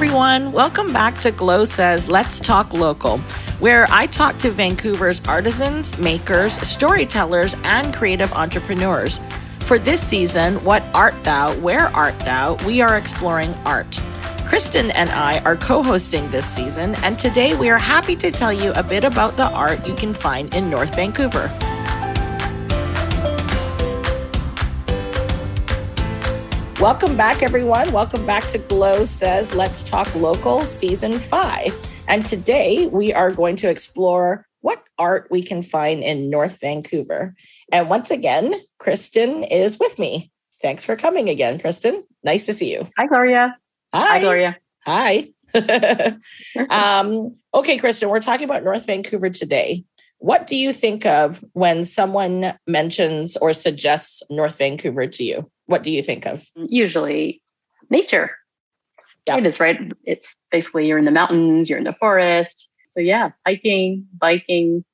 everyone. Welcome back to Glow Says Let's Talk Local, where I talk to Vancouver's artisans, makers, storytellers, and creative entrepreneurs. For this season, What Art Thou? Where Art Thou? We are exploring art. Kristen and I are co hosting this season, and today we are happy to tell you a bit about the art you can find in North Vancouver. Welcome back, everyone. Welcome back to Glow Says Let's Talk Local Season 5. And today we are going to explore what art we can find in North Vancouver. And once again, Kristen is with me. Thanks for coming again, Kristen. Nice to see you. Hi, Gloria. Hi. Hi, Gloria. Hi. um, okay, Kristen, we're talking about North Vancouver today. What do you think of when someone mentions or suggests North Vancouver to you? What do you think of? Usually nature. Yeah. It is right. It's basically you're in the mountains, you're in the forest. So yeah, hiking, biking.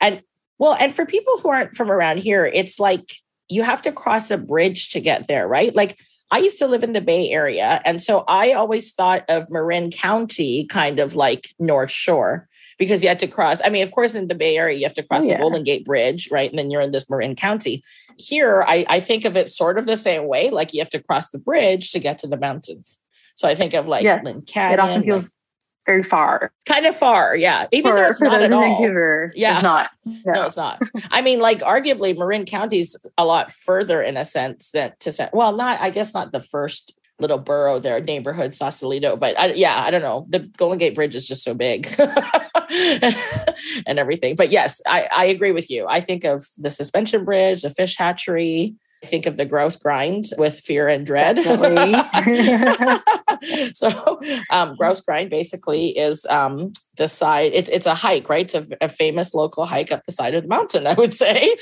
And well, and for people who aren't from around here, it's like you have to cross a bridge to get there, right? Like I used to live in the Bay Area. And so I always thought of Marin County kind of like North Shore because you had to cross. I mean, of course, in the Bay Area, you have to cross oh, yeah. the Golden Gate Bridge, right? And then you're in this Marin County. Here, I, I think of it sort of the same way. Like you have to cross the bridge to get to the mountains. So I think of like yes. Lynn Canyon. It often feels very far. Kind of far, yeah. Even for, though it's not at all. Vancouver, yeah, it's not. No. no, it's not. I mean, like arguably, Marin County's a lot further in a sense than to say, well, not I guess not the first little borough there, neighborhood Sausalito. But I, yeah, I don't know. The Golden Gate Bridge is just so big and everything. But yes, I, I agree with you. I think of the suspension bridge, the fish hatchery. I think of the grouse grind with fear and dread. so, um, grouse grind basically is um, the side. It's it's a hike, right? It's a, a, famous local hike up the side of the mountain. I would say.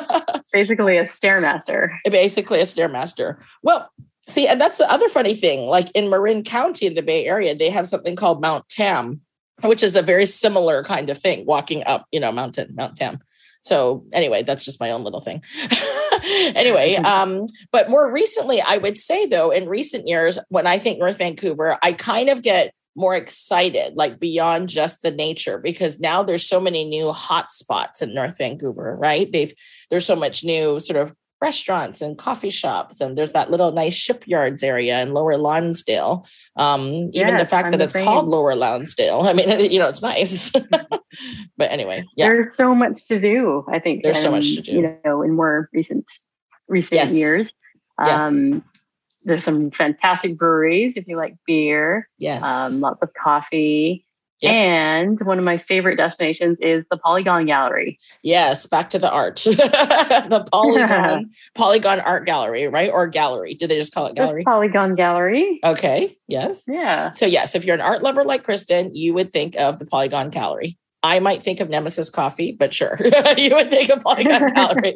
basically, a stairmaster. Basically, a stairmaster. Well, See, and that's the other funny thing. Like in Marin County in the Bay Area, they have something called Mount Tam, which is a very similar kind of thing, walking up, you know, mountain, Mount Tam. So anyway, that's just my own little thing. anyway, um, but more recently, I would say though, in recent years, when I think North Vancouver, I kind of get more excited, like beyond just the nature, because now there's so many new hot spots in North Vancouver, right? They've there's so much new sort of restaurants and coffee shops and there's that little nice shipyards area in lower lonsdale um, even yes, the fact I'm that it's same. called lower lonsdale. I mean you know it's nice. But anyway yeah. There's so much to do i think there's and, so much to do. you know in more recent recent yes. years. Um, yes. there's some fantastic breweries if you like beer. Yes. Um, lots of coffee Yep. And one of my favorite destinations is the Polygon Gallery. Yes, back to the art. the Polygon Polygon Art Gallery, right? Or gallery. Do they just call it gallery? Polygon Gallery. Okay. Yes. Yeah. So yes, if you're an art lover like Kristen, you would think of the Polygon Gallery. I might think of Nemesis Coffee, but sure, you would think of Polygon Gallery.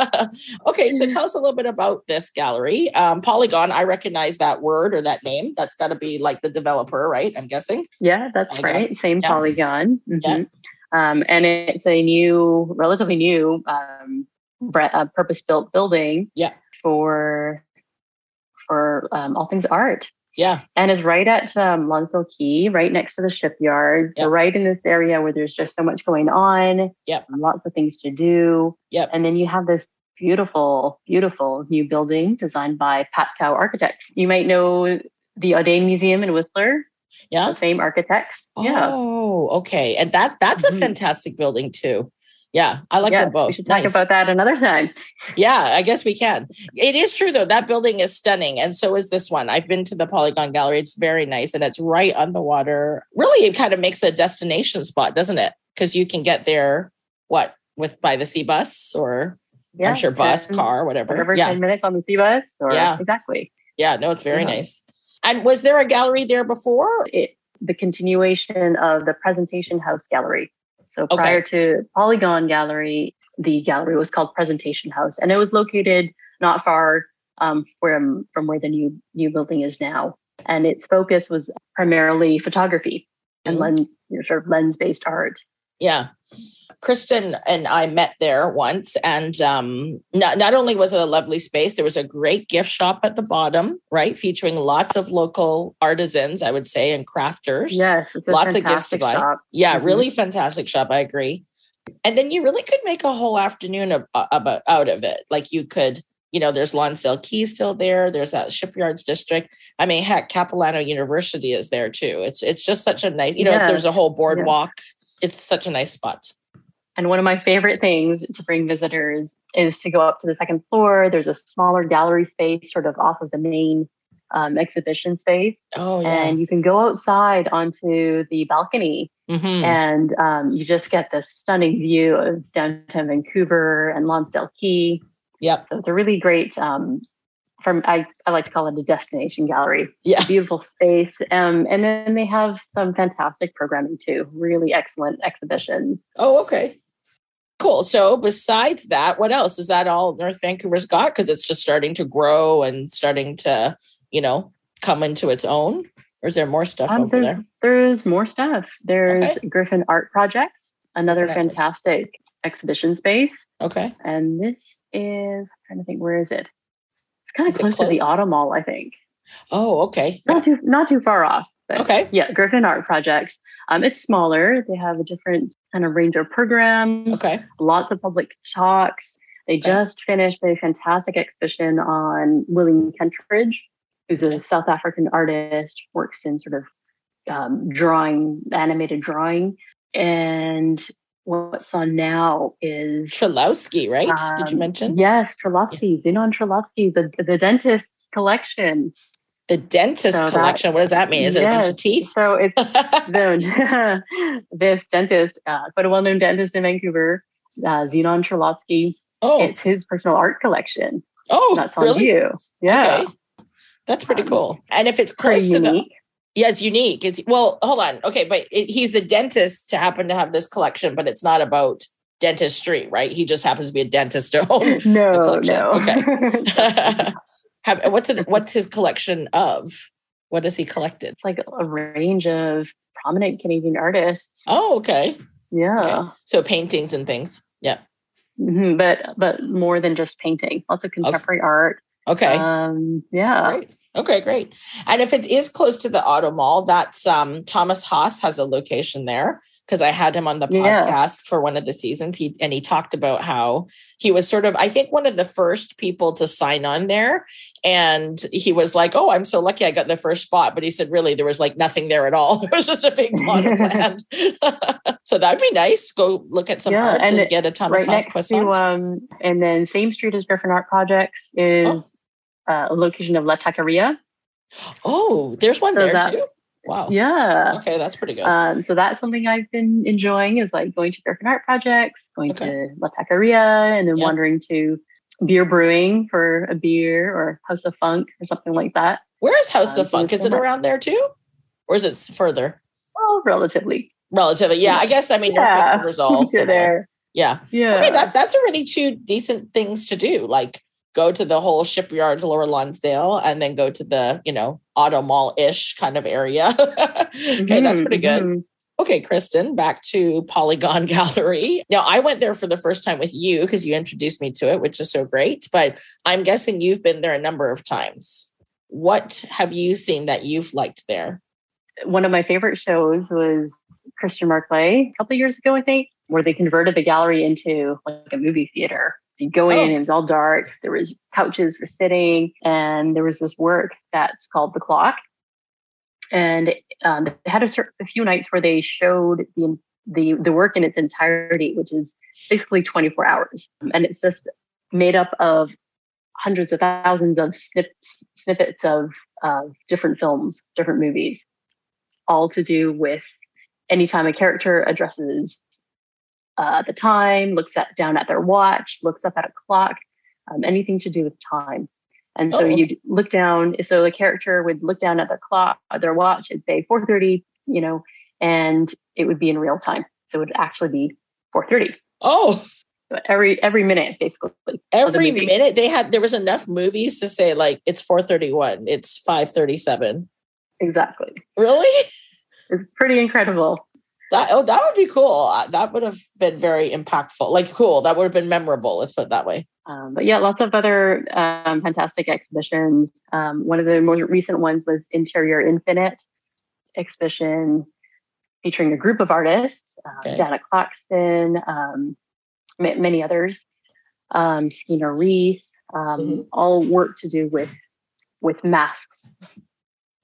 okay, so tell us a little bit about this gallery. Um, Polygon, I recognize that word or that name. That's got to be like the developer, right? I'm guessing. Yeah, that's Polygon. right. Same yeah. Polygon. Mm-hmm. Yeah. Um, and it's a new, relatively new, um, uh, purpose-built building. Yeah. For for um, all things art. Yeah. And is right at um, Quay, right next to the shipyard. So, right in this area where there's just so much going on. Yep. Lots of things to do. Yep. And then you have this beautiful, beautiful new building designed by Pat Cow Architects. You might know the Audain Museum in Whistler. Yeah. The same architects. Yeah. Oh, yeah. okay. And that that's mm-hmm. a fantastic building too. Yeah, I like yeah, them both. We should nice. talk about that another time. Yeah, I guess we can. It is true though. That building is stunning, and so is this one. I've been to the Polygon Gallery. It's very nice, and it's right on the water. Really, it kind of makes a destination spot, doesn't it? Because you can get there what with by the sea bus or yeah, I'm sure bus, car, whatever. Whatever, yeah. ten minutes on the sea bus. Or, yeah, exactly. Yeah, no, it's very yeah. nice. And was there a gallery there before? It, the continuation of the Presentation House Gallery. So prior to Polygon Gallery, the gallery was called Presentation House, and it was located not far um, from from where the new new building is now. And its focus was primarily photography and mm-hmm. lens, you know, sort of lens based art. Yeah. Kristen and I met there once, and um, not, not only was it a lovely space, there was a great gift shop at the bottom, right, featuring lots of local artisans, I would say, and crafters. Yes, lots of gifts to buy. Shop. Yeah, mm-hmm. really fantastic shop. I agree. And then you really could make a whole afternoon of, about out of it. Like you could you know, there's Lonsdale Quay still there. There's that shipyards district. I mean, heck, Capilano University is there too. It's it's just such a nice, you know, yeah. there's a whole boardwalk. Yeah. It's such a nice spot. And one of my favorite things to bring visitors is to go up to the second floor. There's a smaller gallery space sort of off of the main um, exhibition space. Oh, yeah. And you can go outside onto the balcony mm-hmm. and um, you just get this stunning view of downtown Vancouver and Lonsdale Quay. Yep. So it's a really great um from I, I like to call it a destination gallery. Yeah. Beautiful space. Um and then they have some fantastic programming too. Really excellent exhibitions. Oh, okay. Cool. So besides that, what else? Is that all North Vancouver's got? Because it's just starting to grow and starting to, you know, come into its own. Or is there more stuff um, over there? There's more stuff. There's okay. Griffin Art Projects, another fantastic exhibition space. Okay. And this is I'm trying to think where is it? It's kind of close, close, to the Auto Mall, I think. Oh, okay. Not too not too far off. But okay. Yeah, Griffin Art Projects. Um, it's smaller. They have a different kind of range of programs. Okay. Lots of public talks. They okay. just finished a fantastic exhibition on William Kentridge, who's a South African artist, works in sort of um, drawing, animated drawing. And what's on now is Trelowski, right? Um, Did you um, mention? Yes, Trelowski, yeah. Zinon Trelowski, the the dentist's collection. The dentist so collection. That, what does that mean? Is yes, it a bunch of teeth? So it's the, this dentist, uh, quite a well-known dentist in Vancouver, uh, Zinon Trelowski. Oh, it's his personal art collection. Oh, that's on really? you. Yeah, okay. that's pretty um, cool. And if it's close to unique. the yeah, it's unique. It's well, hold on. Okay, but it, he's the dentist to happen to have this collection, but it's not about dentistry, right? He just happens to be a dentist to own no, no. Okay. Have, what's it? What's his collection of? What has he collected? It's like a range of prominent Canadian artists. Oh, okay. Yeah. Okay. So paintings and things. Yeah. Mm-hmm, but but more than just painting. Lots of contemporary okay. art. Okay. Um, yeah. Great. Okay, great. And if it is close to the auto mall, that's um, Thomas Haas has a location there because I had him on the podcast yeah. for one of the seasons. He and he talked about how he was sort of, I think, one of the first people to sign on there. And he was like, "Oh, I'm so lucky I got the first spot." But he said, really, there was like nothing there at all. It was just a big plot of land. so that'd be nice. Go look at some yeah, art and, and get a Thomas right croissant. To, um, and then same street as Griffin Art Projects is. Oh uh, a location of La Taqueria. Oh, there's one so there that, too. Wow. Yeah. Okay, that's pretty good. Um, so that's something I've been enjoying is like going to Griffin Art Projects, going okay. to La Taqueria, and then yeah. wandering to Beere Brewing for a beer or House of Funk or something like that. Where is House um, of Funk? Is it around there too? Or is it further? Well, relatively. Relatively, yeah. I guess I mean yeah. North all there. Yeah. Yeah. Okay, that, that's already two decent things to do. Like go to the whole shipyards lower lonsdale and then go to the you know auto mall-ish kind of area. Okay mm-hmm, that's pretty good. Mm-hmm. okay kristen back to polygon gallery. Now i went there for the first time with you because you introduced me to it which is so great but i'm guessing you've been there a number of times. What have you seen that you've liked there? One of my favorite shows was christian marclay a couple years ago i think where they converted the gallery into like a movie theater you go in, oh. and it's all dark. There was couches for sitting, and there was this work that's called the clock. And um, they had a, a few nights where they showed the the the work in its entirety, which is basically 24 hours, and it's just made up of hundreds of thousands of snip, snippets of uh, different films, different movies, all to do with anytime a character addresses uh, the time, looks at, down at their watch, looks up at a clock, um, anything to do with time. And so oh. you'd look down. So the character would look down at the clock, their watch, and say 4:30, you know, and it would be in real time. So it would actually be 4:30. Oh, so every every minute, basically. Every the minute they had there was enough movies to say like it's 4:31, it's 5:37. Exactly. Really? It's pretty incredible. That oh, that would be cool. Uh, That would have been very impactful. Like cool. That would have been memorable. Let's put it that way. Um, but yeah, lots of other um, fantastic exhibitions. Um, one of the most recent ones was Interior Infinite exhibition featuring a group of artists, uh, Okay. Janet Claxton, um, ma- many others, um, Skeena Reece, um, Mhm. all work to do with with masks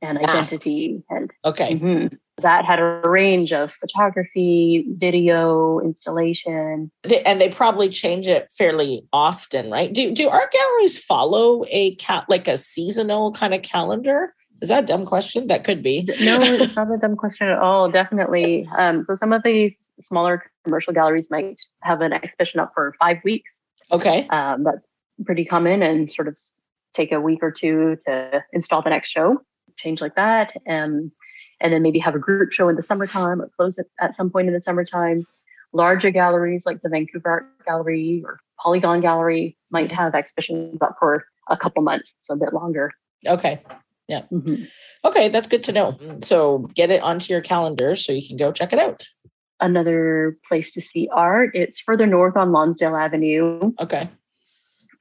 and Masks. identity and Okay. Mhm. That had a range of photography, video, installation. And they probably change it fairly often, right? Do do art galleries follow a cat like a seasonal kind of calendar? Is that a dumb question? That could be. No, it's not a dumb question at all. Definitely. Um, so some of these smaller commercial galleries might have an exhibition up for five weeks. Okay. Um, that's pretty common, and sort of take a week or two to install the next show. Change like that, um, and then maybe have a group show in the summertime or close it at some point in the summertime. Larger galleries like the Vancouver Art Gallery or Polygon Gallery might have exhibitions up for a couple months, so a bit longer. Okay. Mhm. Okay, that's good to know. So get it onto your calendar so you can go check it out. another place to see art. It's further north on Lonsdale Avenue, Okay.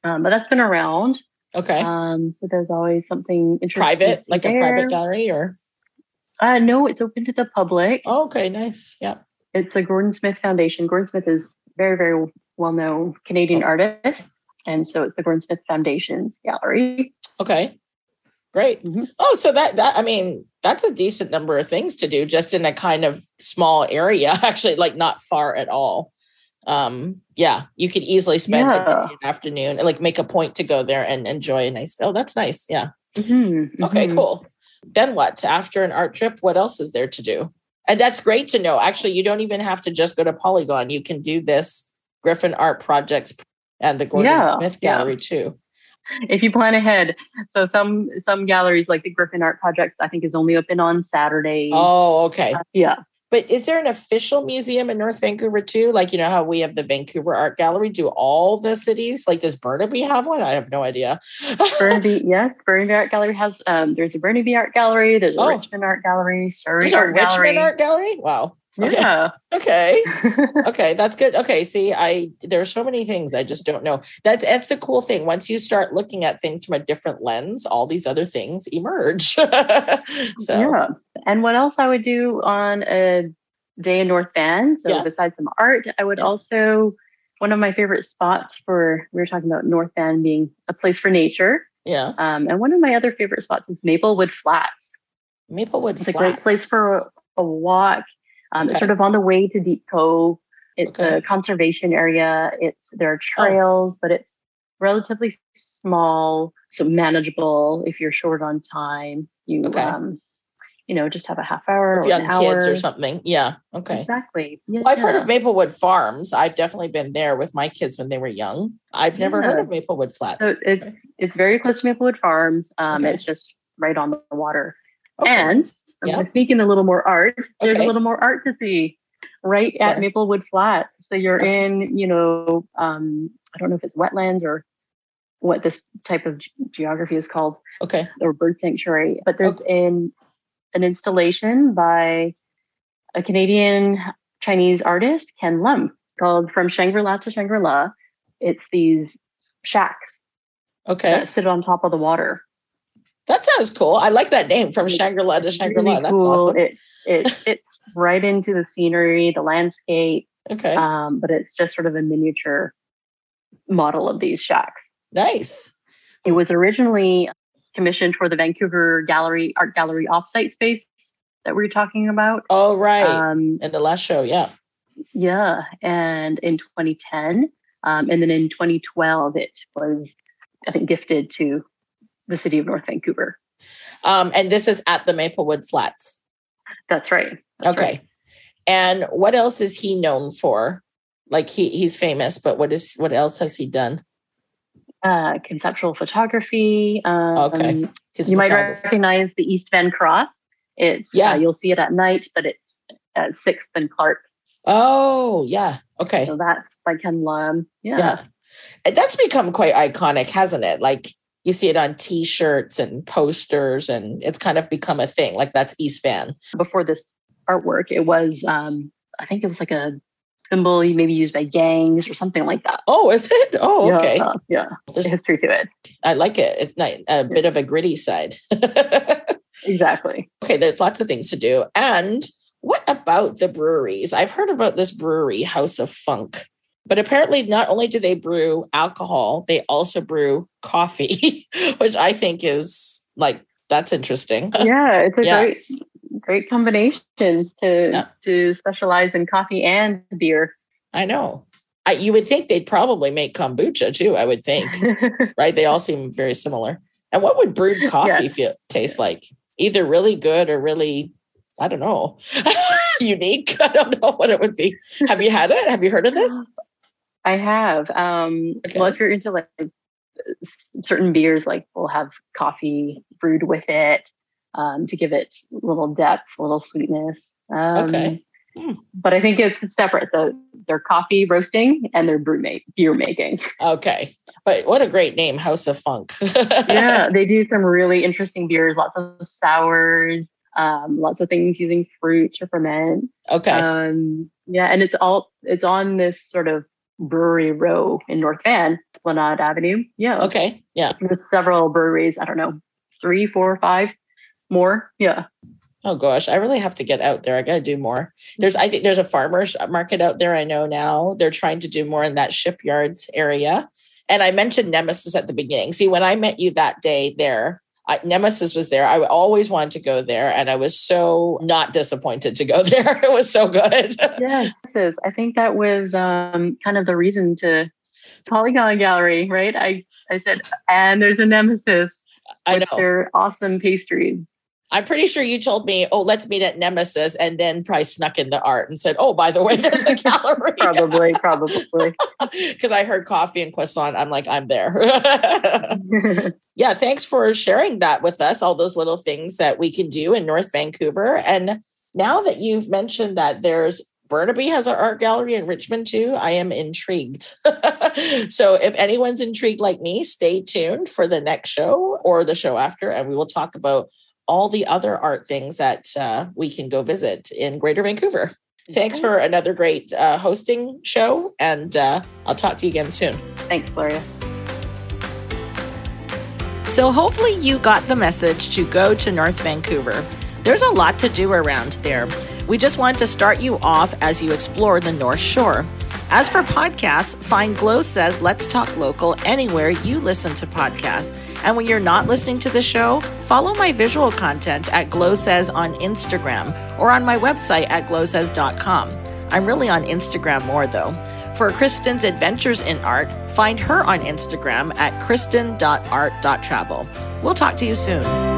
um, but that's been around. Okay. Um, so there's always something interesting. private, like a private gallery or Uh, no, it's open to the public. oh, okay, nice. Yeah. It's the Gordon Smith Foundation. Gordon Smith is very, very well known Canadian artist, and so it's the Gordon Smith Foundation's gallery. Okay. Great. Mhm. Oh, so that that I mean, that's a decent number of things to do just in a kind of small area, actually, like not far at all. Um, yeah, you could easily spend Yeah. an afternoon and like make a point to go there and enjoy a nice. Oh, that's nice. Yeah. Mhm, Okay, mhm. cool. Then what? After an art trip, what else is there to do? And that's great to know. Actually, you don't even have to just go to Polygon. You can do this Griffin Art Projects and the Gordon Yeah, Smith yeah. Gallery too. If you plan ahead, so some some galleries like the Griffin Art Projects, I think, is only open on Saturdays. Oh, okay. Uh, yeah. But is there an official museum in North Vancouver too? Like, you know how we have the Vancouver Art Gallery? Do all the cities? Like, does Burnaby have one? I have no idea. Burnaby, yes, Burnaby Art Gallery has. Um, there's a Burnaby Art Gallery. There's a Oh. Richmond Art Gallery. Surrey There's a Art Richmond Gallery. Art Gallery? Wow. Okay. Yeah. Okay. okay that's good okay see i there are so many things i just don't know that's that's a cool thing once you start looking at things from a different lens all these other things emerge so Yeah. And what else I would do on a day in North Van? So Yeah. besides some art, I would Yeah. also one of my favorite spots for we were talking about North Van being a place for nature. yeah Um, and one of my other favorite spots is Maplewood Flats. maplewood It's a great place for a, walk. Um, Okay. It's sort of on the way to Deep Cove. It's Okay. a conservation area. It's there are Oh. trails, but it's relatively small, so manageable if you're short on time. You Okay. um, you know, just have a half hour With or young an hour. kids or something yeah okay Exactly. Yeah. well, i've heard of maplewood farms i've definitely been there with my kids when they were young i've never heard of maplewood flats So it's it's very close to Maplewood Farms. Um, Okay. It's just right on the water. Okay. And I'm Yeah. going to sneak in a little more art. There's Okay. a little more art to see right at? Maplewood Flats. So you're Okay. in, you know, um, I don't know if it's wetlands or what this type of ge- geography is called, okay or bird sanctuary. But there's in an installation by a Canadian Chinese artist, Ken Lum, called From Shangri La to Shangri La. It's these shacks okay that sit on top of the water. that sounds cool i like that name from shangri-la to shangri-la really that's cool. awesome It it fits right into the scenery, the landscape, okay um, but it's just sort of a miniature model of these shacks. nice It was originally commissioned for the Vancouver Gallery Art Gallery offsite space that we were talking about. oh right Um, in the last show yeah yeah, and in 2010, um, and then in 2012, it was I think gifted to the city of North Vancouver. Um, and this is at the Maplewood Flats. That's right. That's okay. right. And what else is he known for? Like he he's famous, but what is what else has he done? Uh, conceptual photography. Um, Okay. His you might recognize the East Van Cross. It's Yeah. uh, you'll see it at night, but it's at Sixth and Clark. Oh, yeah. Okay. So that's by Ken Lum. Yeah. Yeah. And That's become quite iconic, hasn't it? Like you see it on t-shirts and posters and it's kind of become a thing. Like that's East Van. Before this artwork. It was, um, I think it was like a symbol you maybe used by gangs or something like that. Oh, is it? Oh, okay. Yeah, yeah. There's history to it. I like it. It's nice, a bit of a gritty side. exactly. Okay, there's lots of things to do. And what about the breweries? I've heard about this brewery, House of Funk. But apparently, not only do they brew alcohol, they also brew coffee, which I think is like that's interesting. Yeah, it's a yeah. great great combination to yeah. to specialize in coffee and beer. I know. I, you would think they'd probably make kombucha too. I would think, right? They all seem very similar. And what would brewed coffee yes. feel taste like? Either really good or really, I don't know, unique. I don't know what it would be. Have you had it? Have you heard of this? I have. Um, okay. Well, if you're into like certain beers, like we'll have coffee brewed with it um, to give it a little depth, a little sweetness. Um, okay. Hmm. But I think it's separate. The their coffee roasting and their brew make beer making. Okay. But what a great name, House of Funk. yeah, they do some really interesting beers, lots of sours, um, lots of things using fruit to ferment. Okay. Um, yeah, and it's all it's on this sort of brewery row in North Van, Esplanade Avenue. Yeah. Okay. Yeah. There's several breweries. I don't know, three, four, five more. Yeah. Oh gosh, I really have to get out there. I got to do more. There's, I think there's a farmers market out there. I know now they're trying to do more in that shipyards area. And I mentioned Nemesis at the beginning. See, when I met you that day there, I, Nemesis was there. I always wanted to go there, and I was so not disappointed to go there. it was so good. yes, I think that was um, kind of the reason to Polygon Gallery, right? I I said, and there's a Nemesis. I know. Their awesome pastries. I'm pretty sure you told me, oh, let's meet at Nemesis, and then probably snuck into art and said, oh, by the way, there's a gallery. probably, probably. Because I heard coffee and croissant. I'm like, I'm there. yeah, thanks for sharing that with us, all those little things that we can do in North Vancouver. And now that you've mentioned that there's Burnaby has an art gallery in Richmond too. I am intrigued. so if anyone's intrigued like me, stay tuned for the next show or the show after, and we will talk about all the other art things that uh, we can go visit in Greater Vancouver. Thanks for another great uh, hosting show, and uh, I'll talk to you again soon. Thanks, Gloria. So, hopefully, you got the message to go to North Vancouver. There's a lot to do around there. We just wanted to start you off as you explore the North Shore. As for podcasts, find Glow Says Let's Talk Local anywhere you listen to podcasts. And when you're not listening to the show, follow my visual content at Glow Says on Instagram or on my website at glowsays.com. I'm really on Instagram more though. For Kristen's adventures in art, find her on Instagram at kristen.art.travel. We'll talk to you soon.